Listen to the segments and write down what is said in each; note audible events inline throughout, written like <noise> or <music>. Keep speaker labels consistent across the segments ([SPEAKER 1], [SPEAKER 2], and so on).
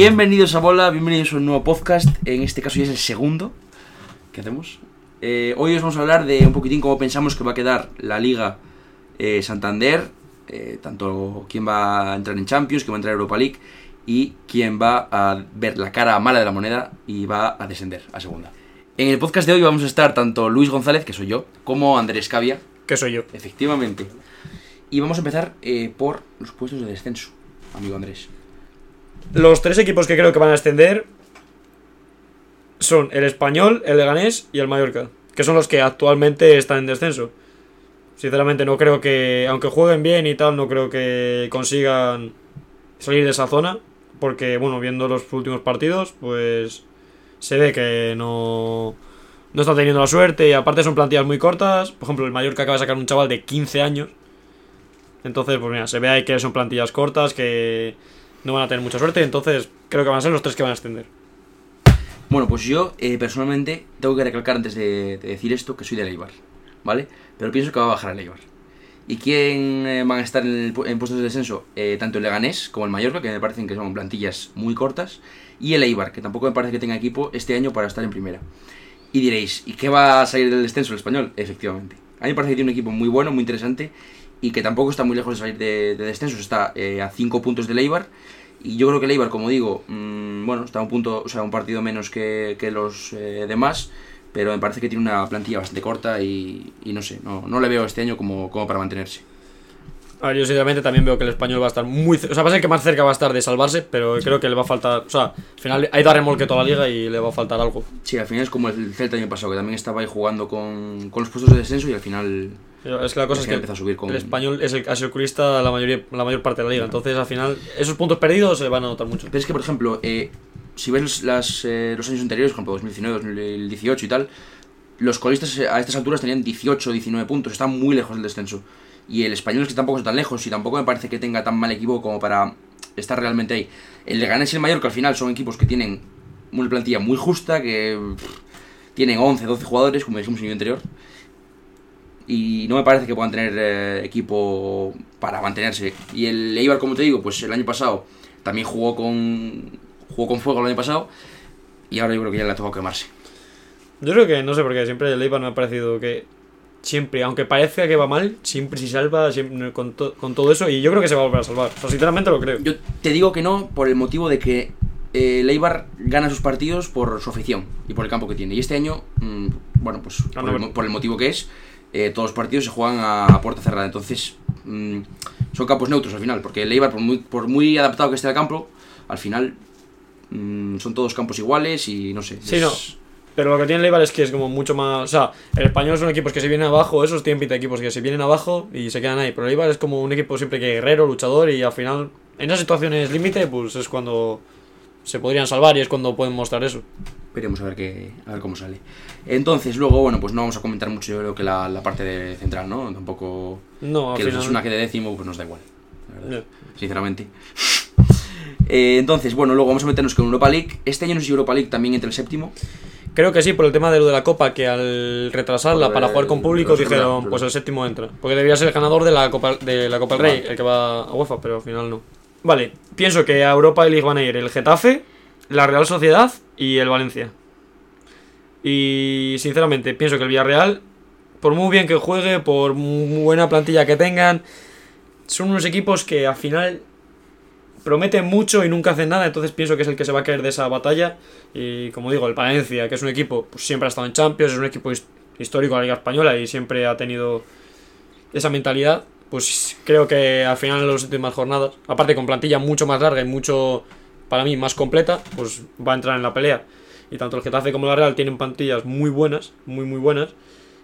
[SPEAKER 1] Bienvenidos a Bola, bienvenidos a un nuevo podcast. En este caso ya es el segundo que hacemos. Eh, hoy os vamos a hablar de un poquitín cómo pensamos que va a quedar la Liga eh, Santander, eh, tanto quién va a entrar en Champions, quién va a entrar en Europa League y quién va a ver la cara mala de la moneda y va a descender a segunda. En el podcast de hoy vamos a estar tanto Luis González, que soy yo, como Andrés Cavia,
[SPEAKER 2] Que soy yo.
[SPEAKER 1] efectivamente. Y vamos a empezar por los puestos de descenso, amigo Andrés.
[SPEAKER 2] Los tres equipos que creo que van a ascender son el Español, el Leganés y el Mallorca, que son los que actualmente están en descenso. Sinceramente no creo que, aunque jueguen bien y tal, no creo que consigan salir de esa zona, porque bueno, viendo los últimos partidos, pues se ve que no no están teniendo la suerte y aparte son plantillas muy cortas. Por ejemplo, el Mallorca acaba de sacar un chaval de 15 años. Entonces, pues mira, se ve ahí que son plantillas cortas, que no van a tener mucha suerte. Entonces, creo que van a ser los tres que van a ascender.
[SPEAKER 1] Bueno, pues yo eh, personalmente tengo que recalcar antes de, de decir esto que soy de Eibar, ¿vale? Pero pienso que va a bajar el Eibar. ¿Y quién eh, van a estar en puestos de descenso? Eh, tanto el Leganés como el Mallorca, que me parecen que son plantillas muy cortas, y el Eibar, que tampoco me parece que tenga equipo este año para estar en primera. Y diréis, ¿y qué va a salir del descenso el español? Efectivamente. A mí me parece que tiene un equipo muy bueno, muy interesante, y que tampoco está muy lejos de salir de, de descenso, está eh, a 5 puntos del Eibar. Y yo creo que el Eibar, como digo, mm, bueno, está a un punto, o sea, un partido menos que, que los eh, demás, pero me parece que tiene una plantilla bastante corta y, y no sé, no, no le veo este año como, como para mantenerse.
[SPEAKER 2] A ver, yo sinceramente también veo que el español va a estar muy. O sea, va a ser que más cerca va a estar de salvarse, pero creo que le va a faltar. O sea, al final hay da remolque toda la liga y le va a faltar algo.
[SPEAKER 1] Sí, al final es como el Celta el año pasado, que también estaba ahí jugando con, con los puestos de descenso y al final
[SPEAKER 2] Pero Es que la cosa es que
[SPEAKER 1] empezó a subir con...
[SPEAKER 2] el español es el, ha sido el curista la, mayoría, la mayor parte de la liga. Entonces, al final, esos puntos perdidos se van a notar mucho.
[SPEAKER 1] Pero es que, por ejemplo, eh, si ves las, eh, los años anteriores, por ejemplo, 2019, 2018 y tal, los colistas a estas alturas tenían 18, 19 puntos, están muy lejos del descenso. Y el español es que tampoco está tan lejos y tampoco me parece que tenga tan mal equipo como para estar realmente ahí. El Leganés y el Mallorca al final son equipos que tienen una plantilla muy justa, que tienen 11, 12 jugadores, como dijimos en el anterior. Y no me parece que puedan tener eh, equipo para mantenerse. Y el Eibar, como te digo, pues el año pasado también jugó con jugó con fuego el año pasado y ahora yo creo que ya le ha tocado quemarse.
[SPEAKER 2] Yo creo que, no sé por qué, siempre el Eibar me ha parecido que siempre, aunque parezca que va mal, siempre se salva siempre, con, to- con todo eso y yo creo que se va a volver a salvar. O sea, sinceramente lo creo.
[SPEAKER 1] Yo te digo que no por el motivo de que eh, el Eibar gana sus partidos por su afición y por el campo que tiene. Y este año, mm, bueno, pues por
[SPEAKER 2] no,
[SPEAKER 1] el, por motivo que es, eh, todos los partidos se juegan a, a puerta cerrada. Entonces, mm, son campos neutros al final, porque el Eibar, por muy, por muy adaptado que esté al campo, al final mm, son todos campos iguales y no sé.
[SPEAKER 2] Sí,
[SPEAKER 1] es-
[SPEAKER 2] no. Pero lo que tiene el Eibar es que es como mucho más. O sea, el español son equipos que se vienen abajo, esos tienen pinta de equipos que se vienen abajo y se quedan ahí. Pero el Eibar es como un equipo siempre que guerrero, luchador y al final, en esas situaciones límite, pues es cuando se podrían salvar y es cuando pueden mostrar eso.
[SPEAKER 1] Veremos a ver qué, a ver cómo sale. Entonces, luego, bueno, pues no vamos a comentar mucho, yo creo que la, la parte de central, ¿no? Tampoco.
[SPEAKER 2] No, al
[SPEAKER 1] que
[SPEAKER 2] final.
[SPEAKER 1] es una que de décimo, pues nos da igual. la verdad,
[SPEAKER 2] Ya.
[SPEAKER 1] Sinceramente. <laughs> Eh, entonces, bueno, luego vamos a meternos con Europa League. Este año no si Europa League también entra el séptimo.
[SPEAKER 2] Creo que sí, por el tema de lo de la Copa, que al retrasarla
[SPEAKER 1] Por
[SPEAKER 2] para
[SPEAKER 1] el-
[SPEAKER 2] jugar con público dijeron, pues el séptimo entra. Porque debería ser el ganador de la Copa, de la Copa del Rey, el que va a UEFA, pero al final no. Vale, pienso que a Europa League van a ir el Getafe, la Real Sociedad y el Valencia. Y sinceramente, pienso que el Villarreal, por muy bien que juegue, por muy buena plantilla que tengan, son unos equipos que al final prometen mucho y nunca hacen nada, entonces pienso que es el que se va a caer de esa batalla. Y como digo, el Valencia, que es un equipo, pues siempre ha estado en Champions, es un equipo his- histórico de la Liga Española y siempre ha tenido esa mentalidad, pues creo que al final de las últimas jornadas, aparte con plantilla mucho más larga y mucho, para mí, más completa, pues va a entrar en la pelea. Y tanto el Getafe como la Real tienen plantillas muy buenas, muy muy buenas,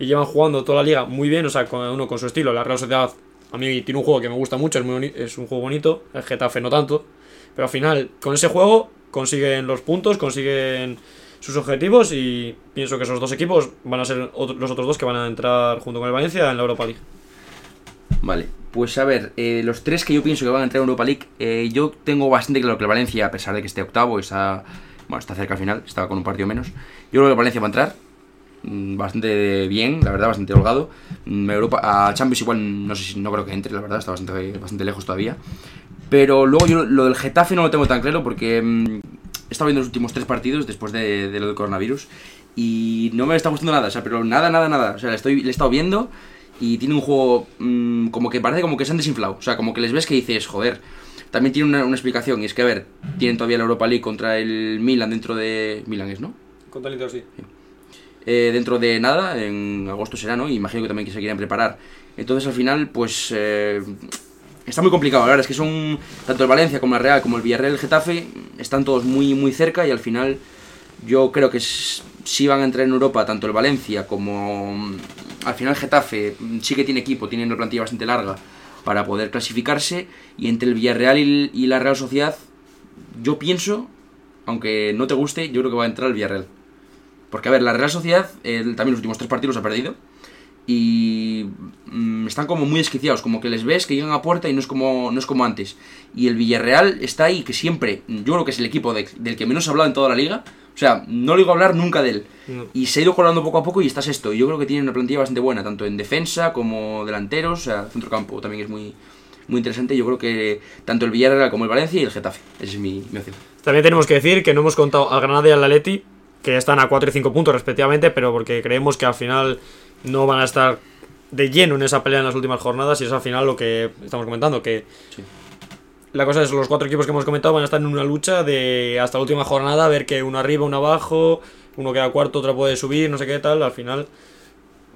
[SPEAKER 2] y llevan jugando toda la liga muy bien, o sea, uno con su estilo. La Real Sociedad, a mí tiene un juego que me gusta mucho, es, muy es un juego bonito, el Getafe no tanto, pero al final, con ese juego, consiguen los puntos, consiguen sus objetivos y pienso que esos dos equipos van a ser los otros dos que van a entrar junto con el Valencia en la Europa League.
[SPEAKER 1] Vale, pues a ver, eh, los tres que yo pienso que van a entrar en Europa League, eh, yo tengo bastante claro que el Valencia, a pesar de que esté octavo, está, bueno, está cerca al final, estaba con un partido menos, yo creo que el Valencia va a entrar bastante bien, la verdad, bastante holgado. Mm, Europa, a Champions igual no sé si no creo que entre, la verdad, está bastante, bastante lejos todavía. Pero luego yo lo del Getafe no lo tengo tan claro porque mm, he estado viendo los últimos tres partidos después de, de lo del coronavirus y no me está gustando nada, o sea, pero nada, nada, nada. O sea, le, estoy, le he estado viendo y tiene un juego mm, como que parece como que se han desinflado. O sea, como que les ves que dices, joder. También tiene una, una explicación y es que, a ver, tienen todavía la Europa League contra el Milan dentro de... Milan es, ¿no?
[SPEAKER 2] Con tal sí.
[SPEAKER 1] Eh, dentro de nada, en agosto será, ¿no? Imagino que también que se quieren preparar. Entonces al final, pues eh, está muy complicado. La verdad es que son tanto el Valencia como el Real, como el Villarreal el Getafe, están todos muy, muy cerca y al final yo creo que s- sí van a entrar en Europa tanto el Valencia como al final Getafe sí que tiene equipo, tiene una plantilla bastante larga para poder clasificarse y entre el Villarreal y, y la Real Sociedad yo pienso, aunque no te guste, yo creo que va a entrar el Villarreal. Porque, a ver, la Real Sociedad eh, también los últimos tres partidos ha perdido. Y mm, están como muy esquiciados, como que les ves que llegan a puerta y no es como, no es como antes. Y el Villarreal está ahí, que siempre, yo creo que es el equipo de- del que menos ha hablado en toda la liga. O sea, no le digo hablar nunca de él.
[SPEAKER 2] No.
[SPEAKER 1] Y se ha ido colando poco a poco y está sexto. Y yo creo que tiene una plantilla bastante buena, tanto en defensa como delanteros. O sea, centrocampo también es muy, muy interesante. Yo creo que tanto el Villarreal como el Valencia y el Getafe. Esa es mi, mi opción.
[SPEAKER 2] También tenemos que decir que no hemos contado al Granada y al Atleti, que están a 4 y 5 puntos respectivamente, pero porque creemos que al final no van a estar de lleno en esa pelea en las últimas jornadas y es al final lo que estamos comentando, que
[SPEAKER 1] Sí.
[SPEAKER 2] la cosa es los cuatro equipos que hemos comentado van a estar en una lucha de hasta la última jornada, a ver que uno arriba, uno abajo, uno queda cuarto, otro puede subir, no sé qué tal, al final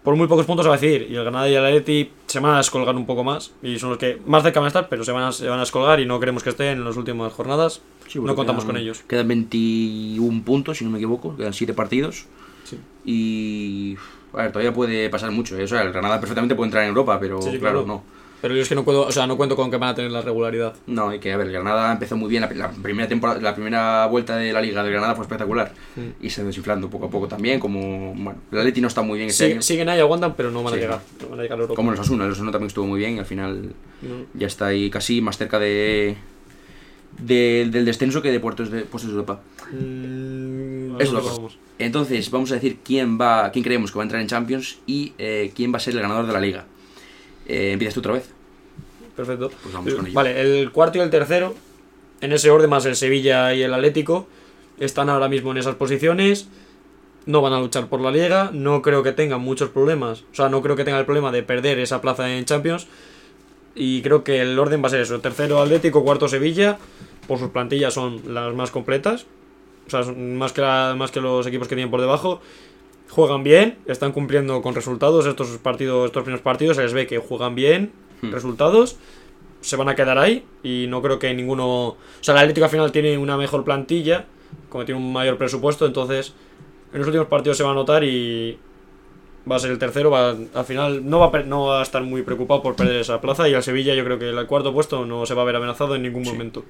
[SPEAKER 2] por muy pocos puntos va a decidir y el Granada y el Atleti se van a descolgar un poco más y son los que más cerca van a estar, pero se van a, se van a descolgar y no queremos que estén en las últimas jornadas. no contamos con ellos.
[SPEAKER 1] Quedan 21 puntos, si no me equivoco. Quedan 7 partidos.
[SPEAKER 2] Sí.
[SPEAKER 1] Y. A ver, todavía puede pasar mucho. ¿eh? O sea, el Granada perfectamente puede entrar en Europa, pero
[SPEAKER 2] Sí, sí,
[SPEAKER 1] claro,
[SPEAKER 2] claro.
[SPEAKER 1] no.
[SPEAKER 2] Pero yo es que no cuento, o sea, no cuento con que van a tener la regularidad.
[SPEAKER 1] No, hay que, a ver, Granada empezó muy bien. La, la primera temporada, la primera vuelta de la liga del Granada fue espectacular. Y se ha desinflando poco a poco también. Como. Bueno, el Atleti no está muy bien este
[SPEAKER 2] Sí-
[SPEAKER 1] año.
[SPEAKER 2] siguen ahí, aguantan, pero no van a
[SPEAKER 1] Sí,
[SPEAKER 2] llegar. No van a llegar a Europa.
[SPEAKER 1] Como los Asuna. El Osasuna también estuvo muy bien. Y al final
[SPEAKER 2] No.
[SPEAKER 1] ya está ahí casi más cerca de. de- del descenso que de puertos de puestos de Europa.
[SPEAKER 2] Mm,
[SPEAKER 1] Eso lo que-
[SPEAKER 2] vamos.
[SPEAKER 1] Entonces, vamos a decir quién va, quién creemos que va a entrar en Champions y eh, quién va a ser el ganador de la liga. Eh, ¿Empiezas tú otra vez?
[SPEAKER 2] Perfecto.
[SPEAKER 1] Pues vamos con ello.
[SPEAKER 2] Vale, el cuarto y el tercero, en ese orden más el Sevilla y el Atlético, están ahora mismo en esas posiciones. No van a luchar por la liga, no creo que tengan muchos problemas. O sea, no creo que tengan el problema de perder esa plaza en Champions. Y creo que el orden va a ser eso: tercero Atlético, cuarto Sevilla. Por sus plantillas son las más completas. O sea, son más que, la- más que los equipos que tienen por debajo. Juegan bien, están cumpliendo con resultados estos partidos, estos primeros partidos. Se les ve que juegan bien,
[SPEAKER 1] Hmm.
[SPEAKER 2] resultados. Se van a quedar ahí y no creo que ninguno. O sea, el Atlético al final tiene una mejor plantilla, como tiene un mayor presupuesto, entonces en los últimos partidos se va a notar y va a ser el tercero. Va, al final no va, a, no va a estar muy preocupado por perder esa plaza y al Sevilla yo creo que el cuarto puesto no se va a ver amenazado en ningún
[SPEAKER 1] Sí.
[SPEAKER 2] momento.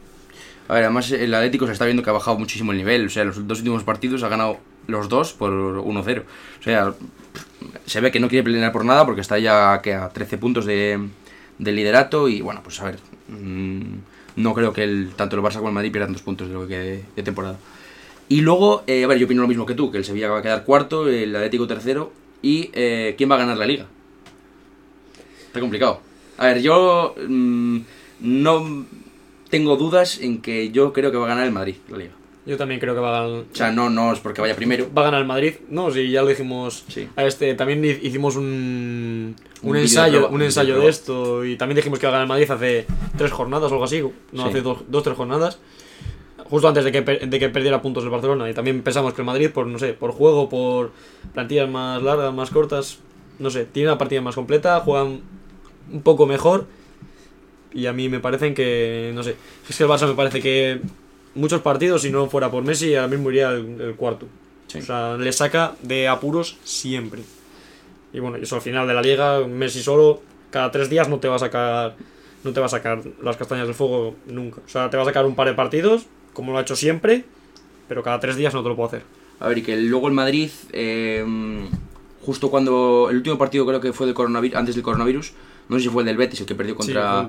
[SPEAKER 1] A ver, además el Atlético se está viendo que ha bajado muchísimo el nivel. O sea, los dos últimos partidos ha ganado los dos por 1-0. O sea, se ve que no quiere pelear por nada porque está ya que a 13 puntos de, del liderato. Y bueno, pues a ver, mm, no creo que el, tanto el Barça como el Madrid pierdan dos puntos de lo que de temporada. Y luego, eh, a ver, yo opino lo mismo que tú, que el Sevilla va a quedar cuarto, el Atlético tercero. ¿Y eh, quién va a ganar la liga? Está complicado. A ver, yo mm, no tengo dudas en que yo creo que va a ganar el Madrid la liga.
[SPEAKER 2] Yo también creo que va a ganar.
[SPEAKER 1] O sea, no, no es porque vaya primero.
[SPEAKER 2] Va a ganar el Madrid. No, sí, ya lo dijimos.
[SPEAKER 1] Sí.
[SPEAKER 2] A este, también hi- hicimos un, un, ensayo,
[SPEAKER 1] prueba,
[SPEAKER 2] un ensayo
[SPEAKER 1] de
[SPEAKER 2] esto y también dijimos que iba a ganar el Madrid hace tres jornadas o algo así, no
[SPEAKER 1] Sí.
[SPEAKER 2] hace dos, dos tres jornadas, justo antes de que, de que perdiera puntos el Barcelona y también pensamos que el Madrid por no sé, por juego, por plantillas más largas, más cortas, no sé, tiene una partida más completa, juegan un poco mejor y a mí me parecen que no sé, es que el Barça me parece que muchos partidos si no fuera por Messi ahora mismo iría el, el cuarto.
[SPEAKER 1] Sí.
[SPEAKER 2] O sea, le saca de apuros siempre. Y bueno, eso al final de la liga, Messi solo, cada tres días no te va a sacar. No te va a sacar las castañas del fuego nunca. O sea, te va a sacar un par de partidos, como lo ha hecho siempre, pero cada tres días no te lo puedo hacer.
[SPEAKER 1] A ver, y que luego el Madrid, eh, justo cuando el último partido creo que fue del coronavirus, antes del coronavirus, no sé si fue el del Betis el que perdió contra...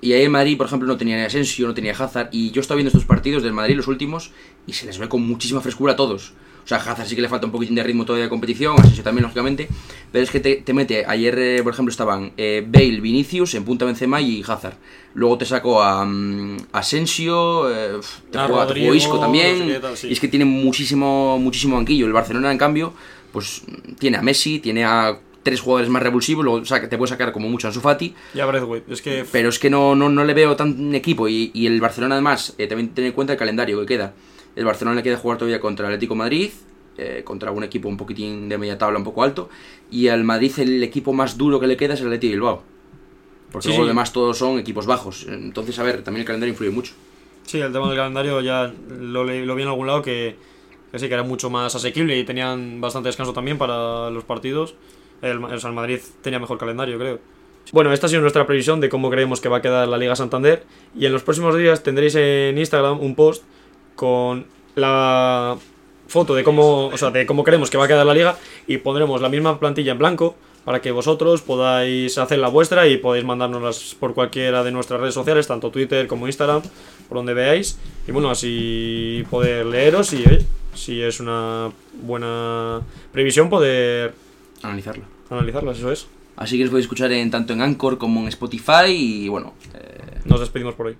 [SPEAKER 1] y ahí el Madrid, por ejemplo, no tenía ni Asensio, no tenía Hazard, y yo estaba viendo estos partidos del Madrid, los últimos, y se les ve con muchísima frescura a todos. O sea, Hazard sí que le falta un poquitín de ritmo todavía de competición, Asensio también, lógicamente. Pero es que te, te mete, ayer, eh, por ejemplo, estaban eh, Bale, Vinicius, en punta Benzema y Hazard. Luego te sacó a mm, Asensio, eh, te,
[SPEAKER 2] A
[SPEAKER 1] juega, te
[SPEAKER 2] Rodrigo,
[SPEAKER 1] jugó Isco
[SPEAKER 2] no
[SPEAKER 1] también.
[SPEAKER 2] tal, sí.
[SPEAKER 1] Y es que tiene muchísimo, muchísimo banquillo. El Barcelona, en cambio, pues tiene a Messi, tiene a tres jugadores más revulsivos, luego saca- te puede sacar como mucho a Ansu Fati,
[SPEAKER 2] Y a. Es que.
[SPEAKER 1] pero es que no, no, no le veo tan equipo. Y, y el Barcelona, además, eh, también tener en cuenta el calendario que queda. El Barcelona le queda jugar todavía contra el Atlético de Madrid, eh, contra un equipo un poquitín de media tabla, un poco alto. Y al Madrid, el equipo más duro que le queda es el Atlético Bilbao. Porque
[SPEAKER 2] Sí,
[SPEAKER 1] luego
[SPEAKER 2] sí.
[SPEAKER 1] los demás todos son equipos bajos. Entonces, a ver, también el calendario influye mucho.
[SPEAKER 2] Sí, el tema del calendario ya lo, lo vi en algún lado que, que sí, que era mucho más asequible y tenían bastante descanso también para los partidos. El, o sea, el Madrid tenía mejor calendario, creo. Bueno, esta ha sido nuestra previsión de cómo creemos que va a quedar la Liga Santander. Y en los próximos días tendréis en Instagram un post con la foto de cómo, o sea, de cómo creemos que va a quedar la liga y pondremos la misma plantilla en blanco para que vosotros podáis hacer la vuestra y podéis mandárnoslas por cualquiera de nuestras redes sociales, tanto Twitter como Instagram, por donde veáis. Y bueno, así poder leeros y si es una buena previsión poder
[SPEAKER 1] Analizarlo.
[SPEAKER 2] analizarlas, eso es.
[SPEAKER 1] Así que os podéis escuchar en, tanto en Anchor como en Spotify. Y bueno, eh,
[SPEAKER 2] Nos despedimos por hoy.